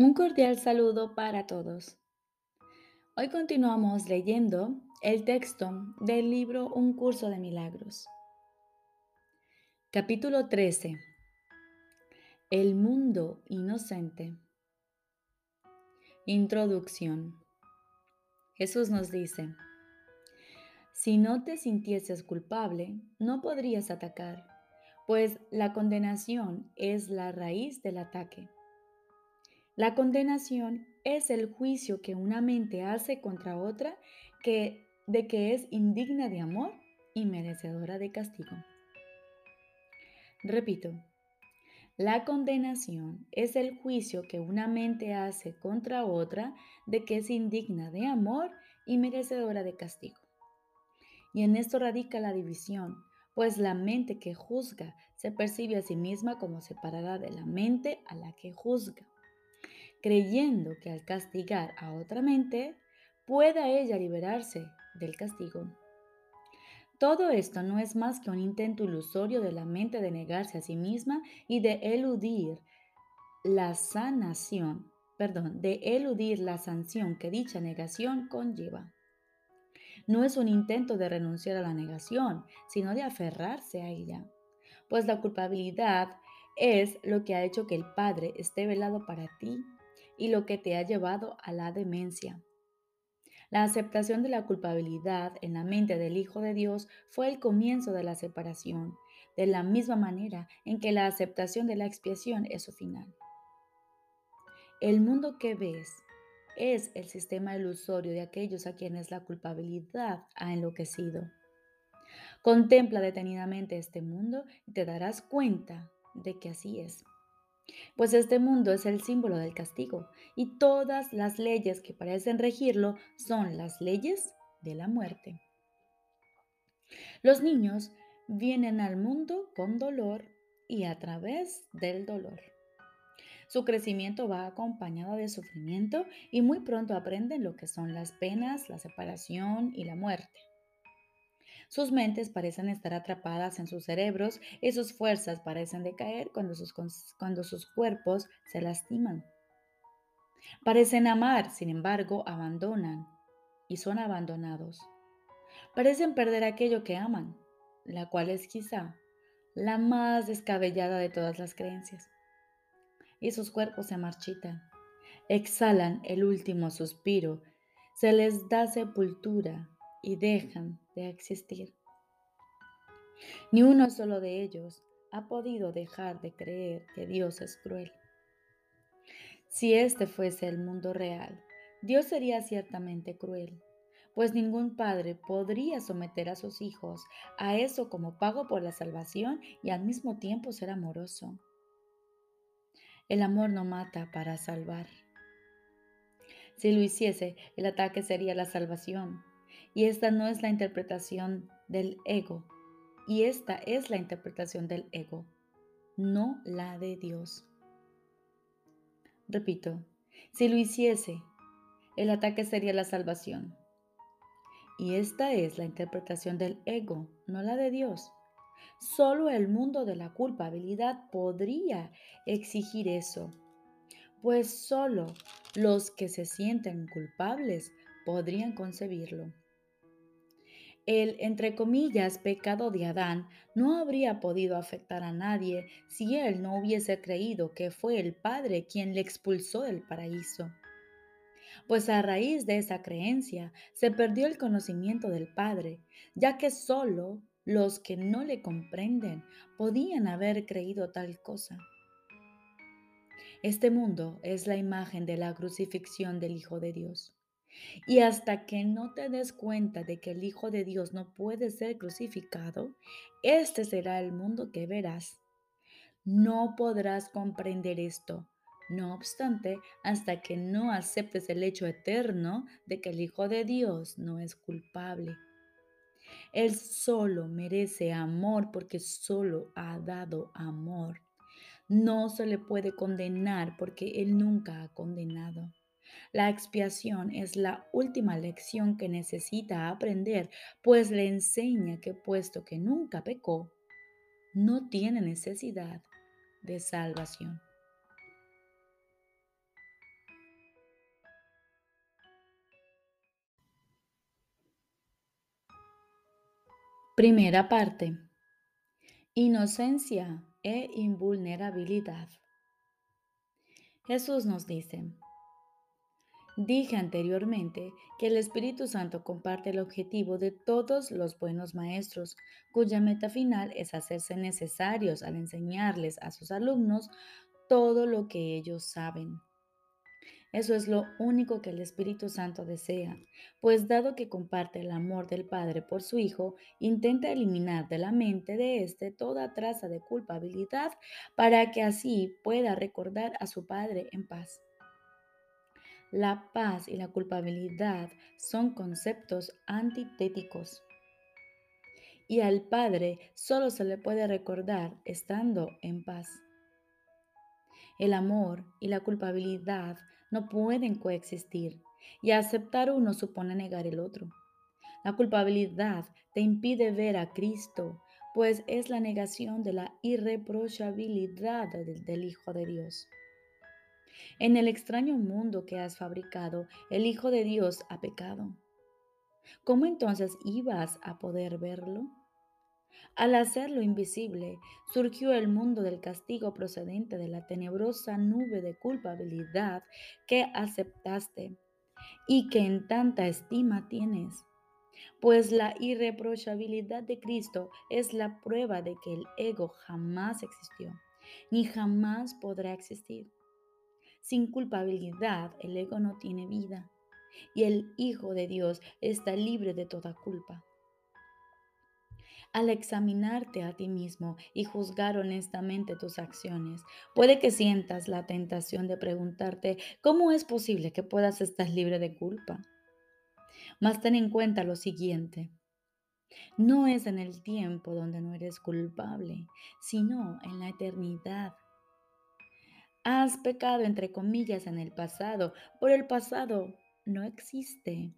Un cordial saludo para todos. Hoy continuamos leyendo el texto del libro Un curso de milagros. Capítulo 13. El mundo inocente. Introducción. Jesús nos dice, si no te sintieses culpable, no podrías atacar, pues la condenación es la raíz del ataque. La condenación es el juicio que una mente hace contra otra que, de que es indigna de amor y merecedora de castigo. Repito, la condenación es el juicio que una mente hace contra otra de que es indigna de amor y merecedora de castigo. Y en esto radica la división, pues la mente que juzga se percibe a sí misma como separada de la mente a la que juzga creyendo que al castigar a otra mente pueda ella liberarse del castigo. Todo esto no es más que un intento ilusorio de la mente de negarse a sí misma y de eludir la sanación, perdón, de eludir la sanción que dicha negación conlleva. No es un intento de renunciar a la negación, sino de aferrarse a ella, pues la culpabilidad es lo que ha hecho que el Padre esté velado para ti y lo que te ha llevado a la demencia. La aceptación de la culpabilidad en la mente del Hijo de Dios fue el comienzo de la separación, de la misma manera en que la aceptación de la expiación es su final. El mundo que ves es el sistema ilusorio de aquellos a quienes la culpabilidad ha enloquecido. Contempla detenidamente este mundo y te darás cuenta de que así es pues este mundo es el símbolo del castigo y todas las leyes que parecen regirlo son las leyes de la muerte. Los niños vienen al mundo con dolor y a través del dolor. Su crecimiento va acompañado de sufrimiento y muy pronto aprenden lo que son las penas, la separación y la muerte. Sus mentes parecen estar atrapadas en sus cerebros y sus fuerzas parecen decaer cuando sus, cuando sus cuerpos se lastiman. Parecen amar, sin embargo, abandonan y son abandonados. Parecen perder aquello que aman, la cual es quizá la más descabellada de todas las creencias. Y sus cuerpos se marchitan, exhalan el último suspiro, se les da sepultura y dejan de existir. Ni uno solo de ellos ha podido dejar de creer que Dios es cruel. Si este fuese el mundo real, Dios sería ciertamente cruel, pues ningún padre podría someter a sus hijos a eso como pago por la salvación y al mismo tiempo ser amoroso. El amor no mata para salvar. Si lo hiciese, el ataque sería la salvación, y esta no es la interpretación del ego. Y esta es la interpretación del ego, no la de Dios. Repito, si lo hiciese, el ataque sería la salvación. Y esta es la interpretación del ego, no la de Dios. Solo el mundo de la culpabilidad podría exigir eso, pues solo los que se sienten culpables podrían concebirlo. El, entre comillas, pecado de Adán no habría podido afectar a nadie si él no hubiese creído que fue el Padre quien le expulsó del paraíso. Pues a raíz de esa creencia se perdió el conocimiento del Padre, ya que solo los que no le comprenden podían haber creído tal cosa. Este mundo es la imagen de la crucifixión del Hijo de Dios. Y hasta que no te des cuenta de que el Hijo de Dios no puede ser crucificado, este será el mundo que verás. No podrás comprender esto. No obstante, hasta que no aceptes el hecho eterno de que el Hijo de Dios no es culpable. Él solo merece amor porque solo ha dado amor. No se le puede condenar porque Él nunca ha condenado. La expiación es la última lección que necesita aprender, pues le enseña que puesto que nunca pecó, no tiene necesidad de salvación. Primera parte. Inocencia e invulnerabilidad. Jesús nos dice, dije anteriormente que el Espíritu Santo comparte el objetivo de todos los buenos maestros, cuya meta final es hacerse necesarios al enseñarles a sus alumnos todo lo que ellos saben. Eso es lo único que el Espíritu Santo desea, pues dado que comparte el amor del Padre por su Hijo, intenta eliminar de la mente de éste toda traza de culpabilidad para que así pueda recordar a su Padre en paz. La paz y la culpabilidad son conceptos antitéticos. Y al Padre solo se le puede recordar estando en paz. El amor y la culpabilidad no pueden coexistir y aceptar uno supone negar el otro. La culpabilidad te impide ver a Cristo, pues es la negación de la irreprochabilidad del, Hijo de Dios. En el extraño mundo que has fabricado, el Hijo de Dios ha pecado. ¿Cómo entonces ibas a poder verlo? Al hacerlo invisible, surgió el mundo del castigo procedente de la tenebrosa nube de culpabilidad que aceptaste y que en tanta estima tienes. Pues la irreprochabilidad de Cristo es la prueba de que el ego jamás existió, ni jamás podrá existir. Sin culpabilidad el ego no tiene vida y el Hijo de Dios está libre de toda culpa. Al examinarte a ti mismo y juzgar honestamente tus acciones, puede que sientas la tentación de preguntarte cómo es posible que puedas estar libre de culpa. Mas ten en cuenta lo siguiente. No es en el tiempo donde no eres culpable, sino en la eternidad. Has pecado entre comillas en el pasado, por el pasado no existe.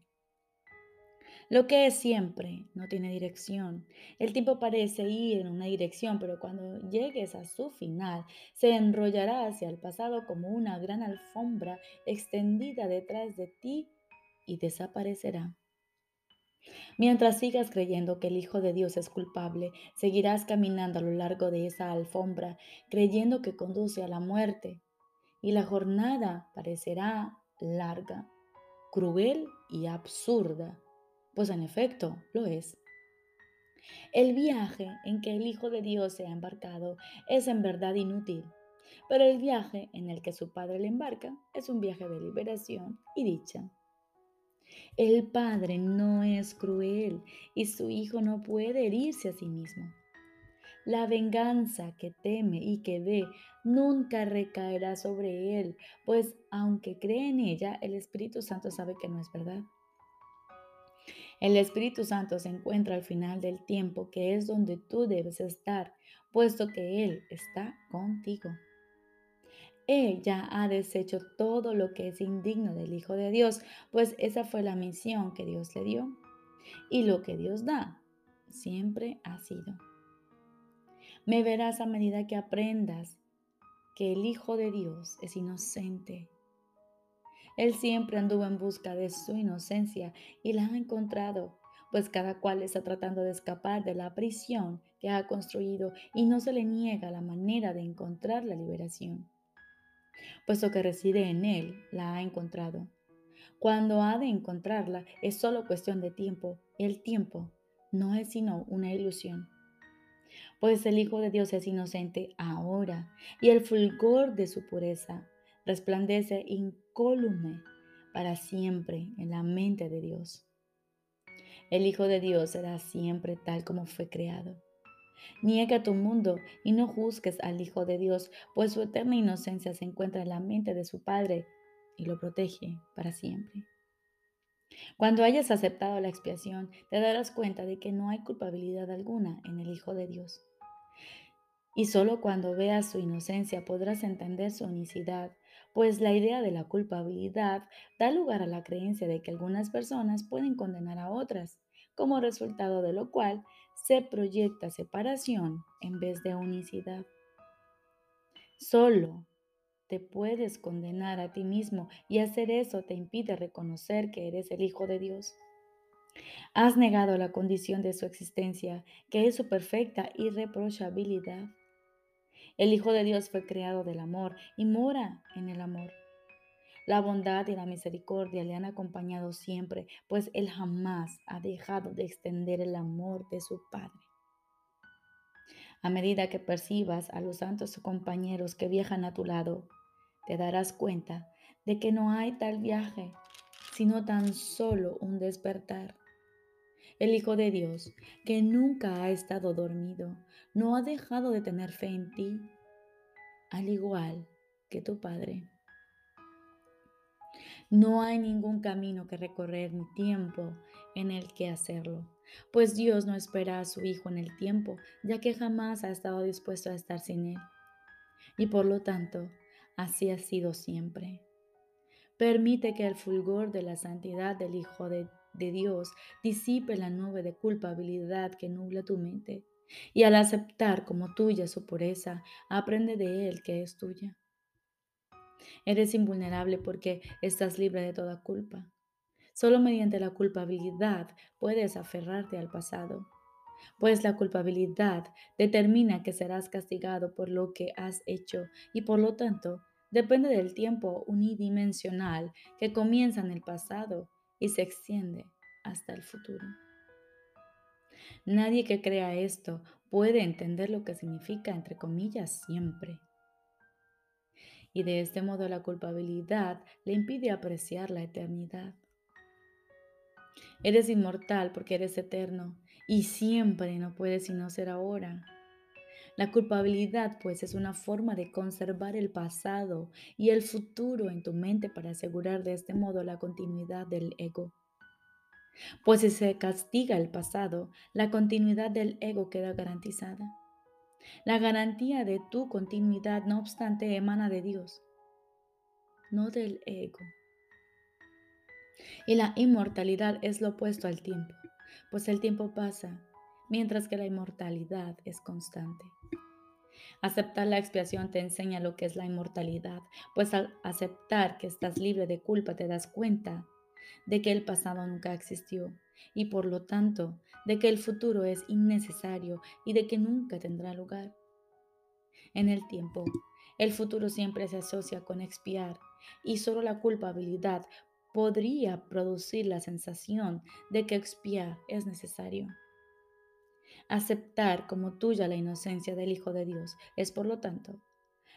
Lo que es siempre no tiene dirección. El tiempo parece ir en una dirección, pero cuando llegues a su final, se enrollará hacia el pasado como una gran alfombra extendida detrás de ti y desaparecerá. Mientras sigas creyendo que el Hijo de Dios es culpable, seguirás caminando a lo largo de esa alfombra, creyendo que conduce a la muerte, y la jornada parecerá larga, cruel y absurda pues en efecto lo es. El viaje en que el Hijo de Dios se ha embarcado es en verdad inútil, pero el viaje en el que su Padre le embarca es un viaje de liberación y dicha. El Padre no es cruel y su Hijo no puede herirse a sí mismo. La venganza que teme y que ve nunca recaerá sobre él, pues aunque cree en ella, el Espíritu Santo sabe que no es verdad. El Espíritu Santo se encuentra al final del tiempo, que es donde tú debes estar, puesto que Él está contigo. Él ya ha deshecho todo lo que es indigno del Hijo de Dios, pues esa fue la misión que Dios le dio. Y lo que Dios da siempre ha sido. Me verás a medida que aprendas que el Hijo de Dios es inocente él siempre anduvo en busca de su inocencia y la ha encontrado, pues cada cual está tratando de escapar de la prisión que ha construido y no se le niega la manera de encontrar la liberación. Puesto que reside en Él, la ha encontrado. Cuando ha de encontrarla es solo cuestión de tiempo. El tiempo no es sino una ilusión. Pues el Hijo de Dios es inocente ahora y el fulgor de su pureza resplandece incólume para siempre en la mente de Dios. El Hijo de Dios será siempre tal como fue creado. Niega tu mundo y no juzgues al Hijo de Dios, pues su eterna inocencia se encuentra en la mente de su Padre y lo protege para siempre. Cuando hayas aceptado la expiación, te darás cuenta de que no hay culpabilidad alguna en el Hijo de Dios. Y solo cuando veas su inocencia podrás entender su unicidad pues la idea de la culpabilidad da lugar a la creencia de que algunas personas pueden condenar a otras, como resultado de lo cual se proyecta separación en vez de unicidad. Solo te puedes condenar a ti mismo y hacer eso te impide reconocer que eres el Hijo de Dios. Has negado la condición de su existencia, que es su perfecta irreprochabilidad. El Hijo de Dios fue creado del amor y mora en el amor. La bondad y la misericordia le han acompañado siempre, pues Él jamás ha dejado de extender el amor de su Padre. A medida que percibas a los santos compañeros que viajan a tu lado, te darás cuenta de que no hay tal viaje, sino tan solo un despertar. El Hijo de Dios, que nunca ha estado dormido, no ha dejado de tener fe en ti, al igual que tu Padre. No hay ningún camino que recorrer ni tiempo en el que hacerlo, pues Dios no espera a su Hijo en el tiempo, ya que jamás ha estado dispuesto a estar sin Él. Y por lo tanto, así ha sido siempre. Permite que el fulgor de la santidad del Hijo de Dios disipe la nube de culpabilidad que nubla tu mente. Y al aceptar como tuya su pureza, aprende de Él que es tuya. Eres invulnerable porque estás libre de toda culpa. Solo mediante la culpabilidad puedes aferrarte al pasado, pues la culpabilidad determina que serás castigado por lo que has hecho y por lo tanto depende del tiempo unidimensional que comienza en el pasado y se extiende hasta el futuro. Nadie que crea esto puede entender lo que significa, entre comillas, siempre. Y de este modo la culpabilidad le impide apreciar la eternidad. Eres inmortal porque eres eterno y siempre no puedes sino ser ahora. La culpabilidad, pues, es una forma de conservar el pasado y el futuro en tu mente para asegurar de este modo la continuidad del ego. Pues si se castiga el pasado, la continuidad del ego queda garantizada. La garantía de tu continuidad, no obstante, emana de Dios, no del ego. Y la inmortalidad es lo opuesto al tiempo, pues el tiempo pasa, mientras que la inmortalidad es constante. Aceptar la expiación te enseña lo que es la inmortalidad, pues al aceptar que estás libre de culpa te das cuenta de que el pasado nunca existió y por lo tanto de que el futuro es innecesario y de que nunca tendrá lugar. En el tiempo, el futuro siempre se asocia con expiar y solo la culpabilidad podría producir la sensación de que expiar es necesario. Aceptar como tuya la inocencia del Hijo de Dios es, por lo tanto,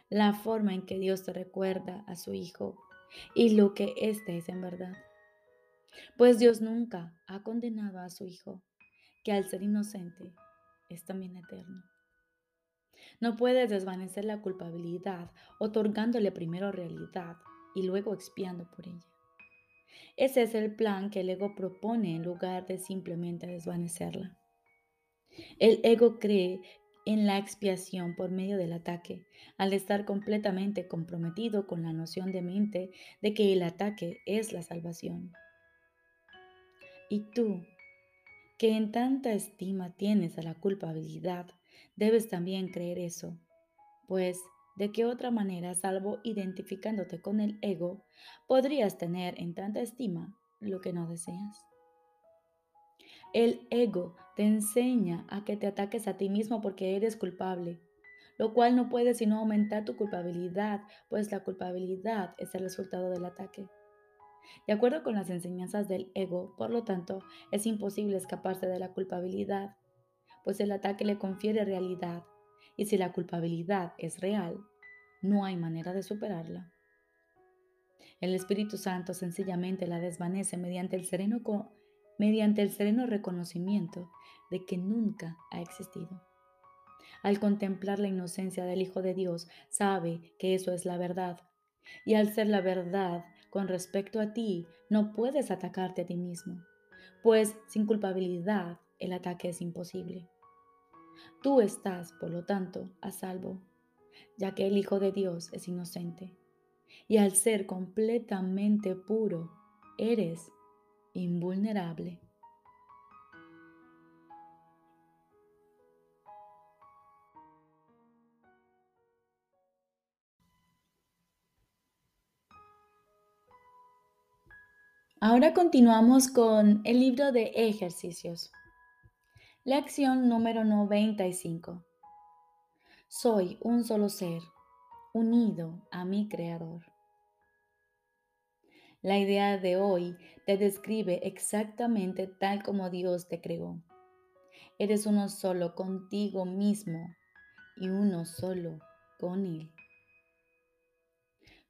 la forma en que Dios te recuerda a su Hijo y lo que éste es en verdad. Pues Dios nunca ha condenado a su Hijo, que al ser inocente es también eterno. No puedes desvanecer la culpabilidad otorgándole primero realidad y luego expiando por ella. Ese es el plan que el ego propone en lugar de simplemente desvanecerla. El ego cree en la expiación por medio del ataque, al estar completamente comprometido con la noción de mente de que el ataque es la salvación. Y tú, que en tanta estima tienes a la culpabilidad, debes también creer eso, pues de qué otra manera, salvo identificándote con el ego, podrías tener en tanta estima lo que no deseas. El ego te enseña a que te ataques a ti mismo porque eres culpable, lo cual no puede sino aumentar tu culpabilidad, pues la culpabilidad es el resultado del ataque. De acuerdo con las enseñanzas del ego, por lo tanto, es imposible escaparse de la culpabilidad, pues el ataque le confiere realidad, y si la culpabilidad es real, no hay manera de superarla. El Espíritu Santo sencillamente la desvanece mediante el sereno reconocimiento de que nunca ha existido. Al contemplar la inocencia del Hijo de Dios, sabe que eso es la verdad. Y al ser la verdad con respecto a ti, no puedes atacarte a ti mismo, pues sin culpabilidad el ataque es imposible. Tú estás, por lo tanto, a salvo, ya que el Hijo de Dios es inocente. Y al ser completamente puro, eres invulnerable. Ahora continuamos con el libro de ejercicios. Lección número 95. Soy un solo ser, unido a mi Creador. La idea de hoy te describe exactamente tal como Dios te creó. Eres uno solo contigo mismo y uno solo con Él.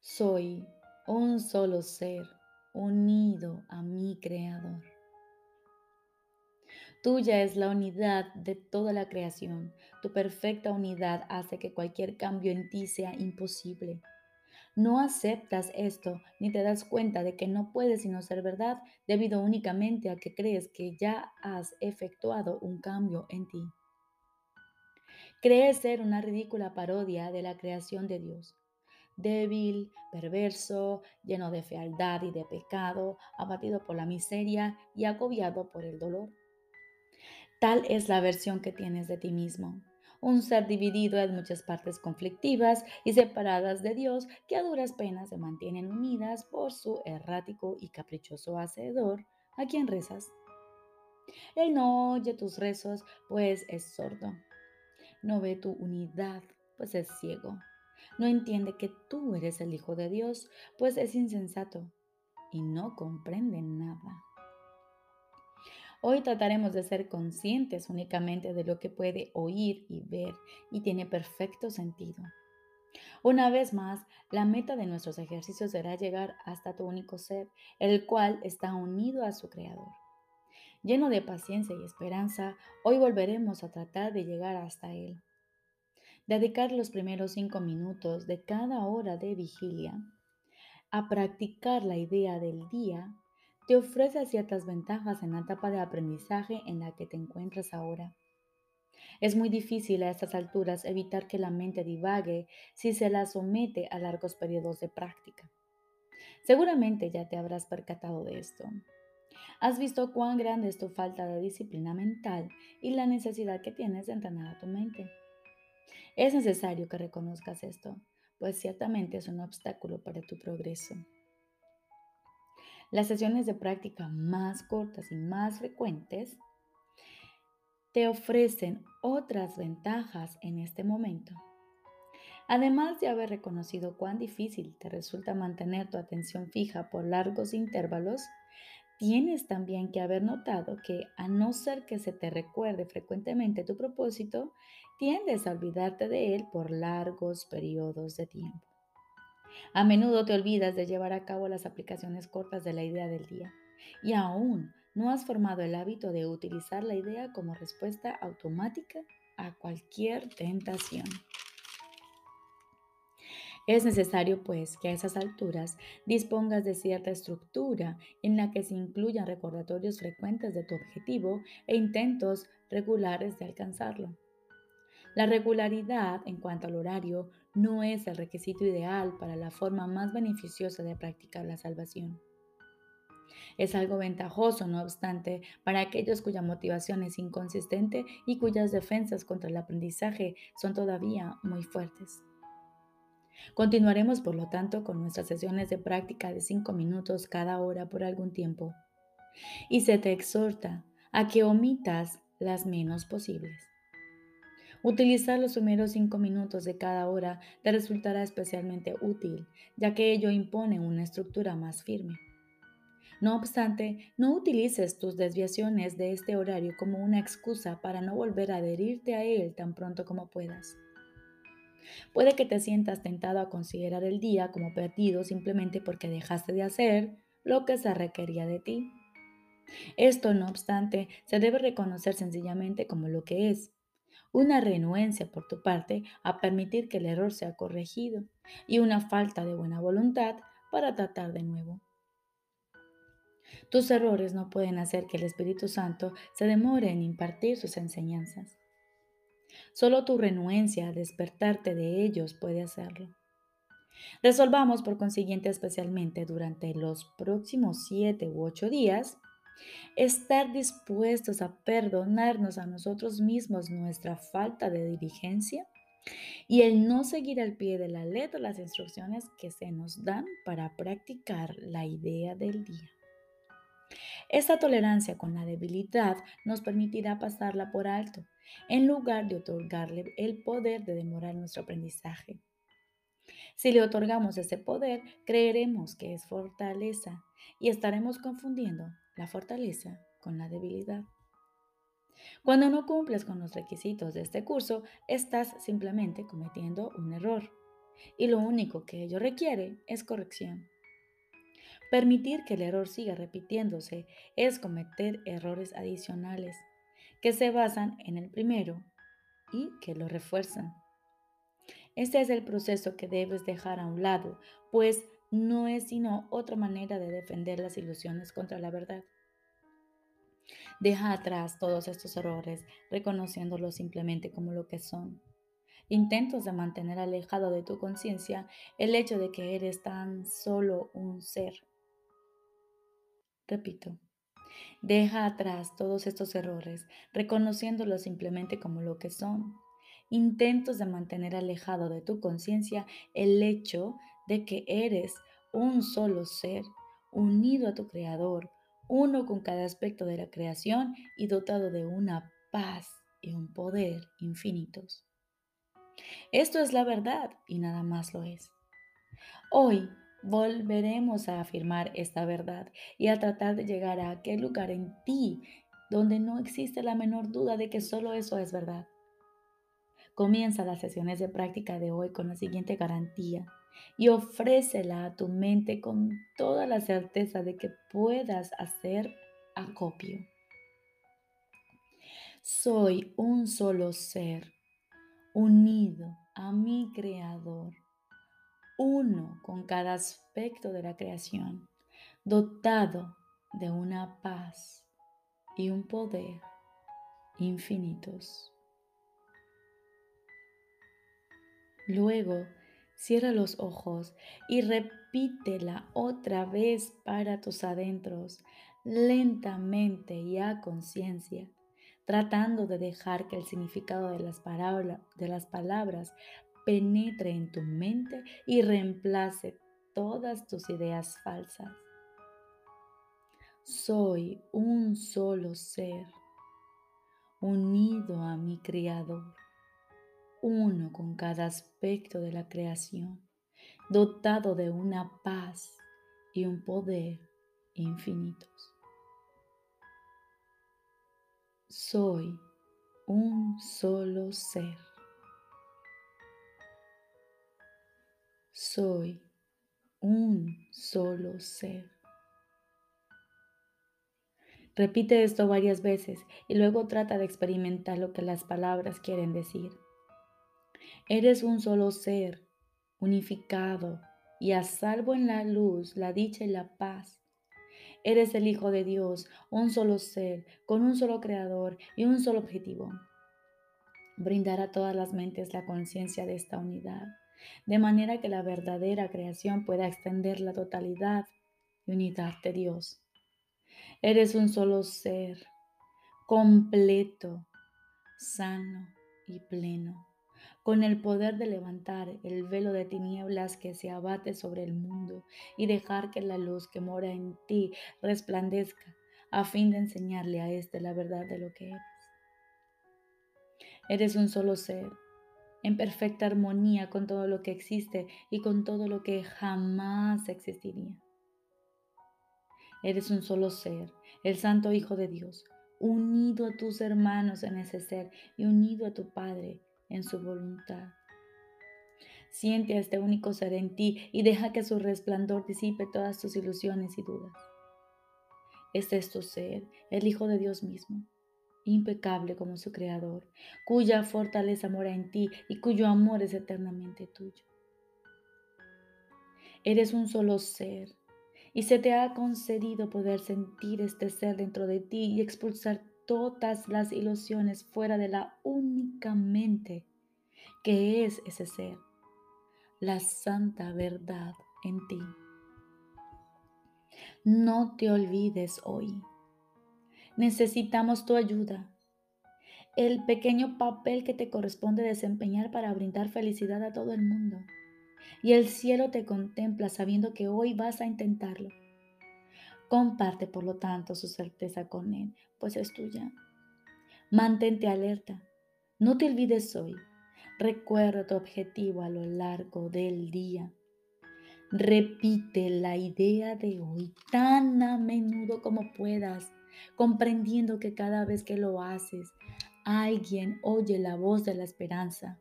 Soy un solo ser unido a mi Creador. Tuya es la unidad de toda la creación. Tu perfecta unidad hace que cualquier cambio en ti sea imposible. No aceptas esto ni te das cuenta de que no puede sino ser verdad debido únicamente a que crees que ya has efectuado un cambio en ti. Crees ser una ridícula parodia de la creación de Dios. Débil, perverso, lleno de fealdad y de pecado, abatido por la miseria y agobiado por el dolor. Tal es la versión que tienes de ti mismo un ser dividido en muchas partes conflictivas y separadas de Dios que a duras penas se mantienen unidas por su errático y caprichoso hacedor a quien rezas. Él no oye tus rezos, pues es sordo. No ve tu unidad, pues es ciego. No entiende que tú eres el Hijo de Dios, pues es insensato y no comprende nada. Hoy trataremos de ser conscientes únicamente de lo que puede oír y ver y tiene perfecto sentido. Una vez más, la meta de nuestros ejercicios será llegar hasta tu único ser, el cual está unido a su Creador. Lleno de paciencia y esperanza, hoy volveremos a tratar de llegar hasta Él. Dedicar los primeros cinco minutos de cada hora de vigilia a practicar la idea del día te ofrece ciertas ventajas en la etapa de aprendizaje en la que te encuentras ahora. Es muy difícil a estas alturas evitar que la mente divague si se la somete a largos periodos de práctica. Seguramente ya te habrás percatado de esto. Has visto cuán grande es tu falta de disciplina mental y la necesidad que tienes de entrenar a tu mente. Es necesario que reconozcas esto, pues ciertamente es un obstáculo para tu progreso. Las sesiones de práctica más cortas y más frecuentes te ofrecen otras ventajas en este momento. Además de haber reconocido cuán difícil te resulta mantener tu atención fija por largos intervalos, tienes también que haber notado que a no ser que se te recuerde frecuentemente tu propósito, tiendes a olvidarte de él por largos periodos de tiempo. A menudo te olvidas de llevar a cabo las aplicaciones cortas de la idea del día y aún no has formado el hábito de utilizar la idea como respuesta automática a cualquier tentación. Es necesario, pues, que a esas alturas dispongas de cierta estructura en la que se incluyan recordatorios frecuentes de tu objetivo e intentos regulares de alcanzarlo. La regularidad en cuanto al horario no es el requisito ideal para la forma más beneficiosa de practicar la salvación. Es algo ventajoso, no obstante, para aquellos cuya motivación es inconsistente y cuyas defensas contra el aprendizaje son todavía muy fuertes. Continuaremos, por lo tanto, con nuestras sesiones de práctica de 5 minutos cada hora por algún tiempo. Y se te exhorta a que omitas las menos posibles. Utilizar los primeros cinco minutos de cada hora te resultará especialmente útil, ya que ello impone una estructura más firme. No obstante, no utilices tus desviaciones de este horario como una excusa para no volver a adherirte a él tan pronto como puedas. Puede que te sientas tentado a considerar el día como perdido simplemente porque dejaste de hacer lo que se requería de ti. Esto, no obstante, se debe reconocer sencillamente como lo que es, una renuencia por tu parte a permitir que el error sea corregido y una falta de buena voluntad para tratar de nuevo. Tus errores no pueden hacer que el Espíritu Santo se demore en impartir sus enseñanzas. Solo tu renuencia a despertarte de ellos puede hacerlo. Resolvamos por consiguiente especialmente durante los próximos siete u ocho días Estar dispuestos a perdonarnos a nosotros mismos nuestra falta de diligencia y el no seguir al pie de la letra las instrucciones que se nos dan para practicar la idea del día. Esta tolerancia con la debilidad nos permitirá pasarla por alto, en lugar de otorgarle el poder de demorar nuestro aprendizaje. Si le otorgamos ese poder, creeremos que es fortaleza y estaremos confundiendo la fortaleza con la debilidad. Cuando no cumples con los requisitos de este curso, estás simplemente cometiendo un error. Y lo único que ello requiere es corrección. Permitir que el error siga repitiéndose es cometer errores adicionales que se basan en el primero y que lo refuerzan. Este es el proceso que debes dejar a un lado, pues no es sino otra manera de defender las ilusiones contra la verdad. Deja atrás todos estos errores, reconociéndolos simplemente como lo que son. Intentos de mantener alejado de tu conciencia el hecho de que eres tan solo un ser. Repito, deja atrás todos estos errores, reconociéndolos simplemente como lo que son. Intentos de mantener alejado de tu conciencia el hecho de que eres un solo ser, unido a tu Creador, uno con cada aspecto de la creación y dotado de una paz y un poder infinitos. Esto es la verdad y nada más lo es. Hoy volveremos a afirmar esta verdad y a tratar de llegar a aquel lugar en ti donde no existe la menor duda de que solo eso es verdad. Comienza las sesiones de práctica de hoy con la siguiente garantía y ofrécela a tu mente con toda la certeza de que puedas hacer acopio. Soy un solo ser, unido a mi Creador, uno con cada aspecto de la creación, dotado de una paz y un poder infinitos. Luego, Cierra los ojos y repítela otra vez para tus adentros, lentamente y a conciencia, tratando de dejar que el significado de las, de las palabras penetre en tu mente y reemplace todas tus ideas falsas. Soy un solo ser, unido a mi Criador uno con cada aspecto de la creación, dotado de una paz y un poder infinitos. Soy un solo ser. Soy un solo ser. Repite esto varias veces y luego trata de experimentar lo que las palabras quieren decir. Eres un solo ser, unificado y a salvo en la luz, la dicha y la paz. Eres el Hijo de Dios, un solo ser, con un solo creador y un solo objetivo. Brindar a todas las mentes la conciencia de esta unidad, de manera que la verdadera creación pueda extender la totalidad y unidad de Dios. Eres un solo ser, completo, sano y pleno con el poder de levantar el velo de tinieblas que se abate sobre el mundo y dejar que la luz que mora en ti resplandezca a fin de enseñarle a éste la verdad de lo que eres. Eres un solo ser, en perfecta armonía con todo lo que existe y con todo lo que jamás existiría. Eres un solo ser, el Santo Hijo de Dios, unido a tus hermanos en ese ser y unido a tu Padre en su voluntad. Siente a este único ser en ti y deja que su resplandor disipe todas tus ilusiones y dudas. Este es tu ser, el Hijo de Dios mismo, impecable como su Creador, cuya fortaleza mora en ti y cuyo amor es eternamente tuyo. Eres un solo ser y se te ha concedido poder sentir este ser dentro de ti y expulsar todas las ilusiones fuera de la única mente que es ese ser, la santa verdad en ti. No te olvides hoy. Necesitamos tu ayuda. El pequeño papel que te corresponde desempeñar para brindar felicidad a todo el mundo. Y el cielo te contempla sabiendo que hoy vas a intentarlo. Comparte, por lo tanto, su certeza con Él, pues es tuya. Mantente alerta. No te olvides hoy. Recuerda tu objetivo a lo largo del día. Repite la idea de hoy tan a menudo como puedas, comprendiendo que cada vez que lo haces, alguien oye la voz de la esperanza,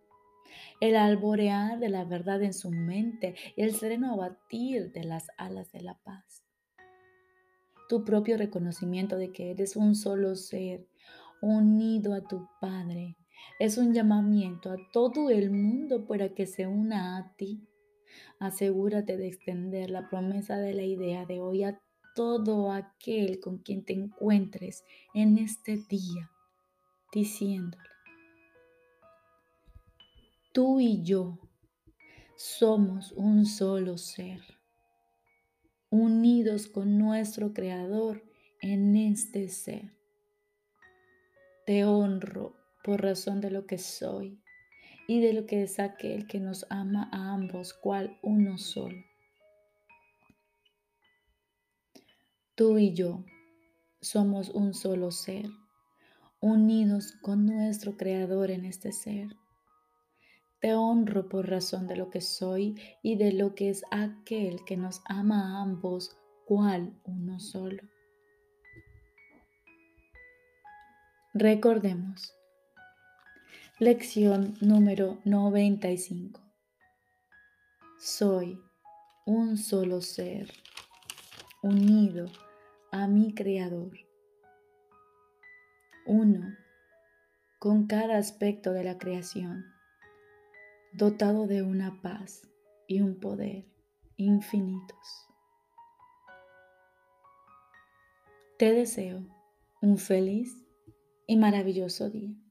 el alborear de la verdad en su mente y el sereno abatir de las alas de la paz. Tu propio reconocimiento de que eres un solo ser unido a tu Padre es un llamamiento a todo el mundo para que se una a ti. Asegúrate de extender la promesa de la idea de hoy a todo aquel con quien te encuentres en este día, diciéndole, tú y yo somos un solo ser, unidos con nuestro Creador en este ser. Te honro por razón de lo que soy y de lo que es aquel que nos ama a ambos cual uno solo. Tú y yo somos un solo ser, unidos con nuestro Creador en este ser. Te honro por razón de lo que soy y de lo que es aquel que nos ama a ambos cual uno solo. Recordemos. Lección número 95. Soy un solo ser, unido a mi Creador. Uno, con cada aspecto de la creación, dotado de una paz y un poder infinitos. Te deseo un feliz y maravilloso día.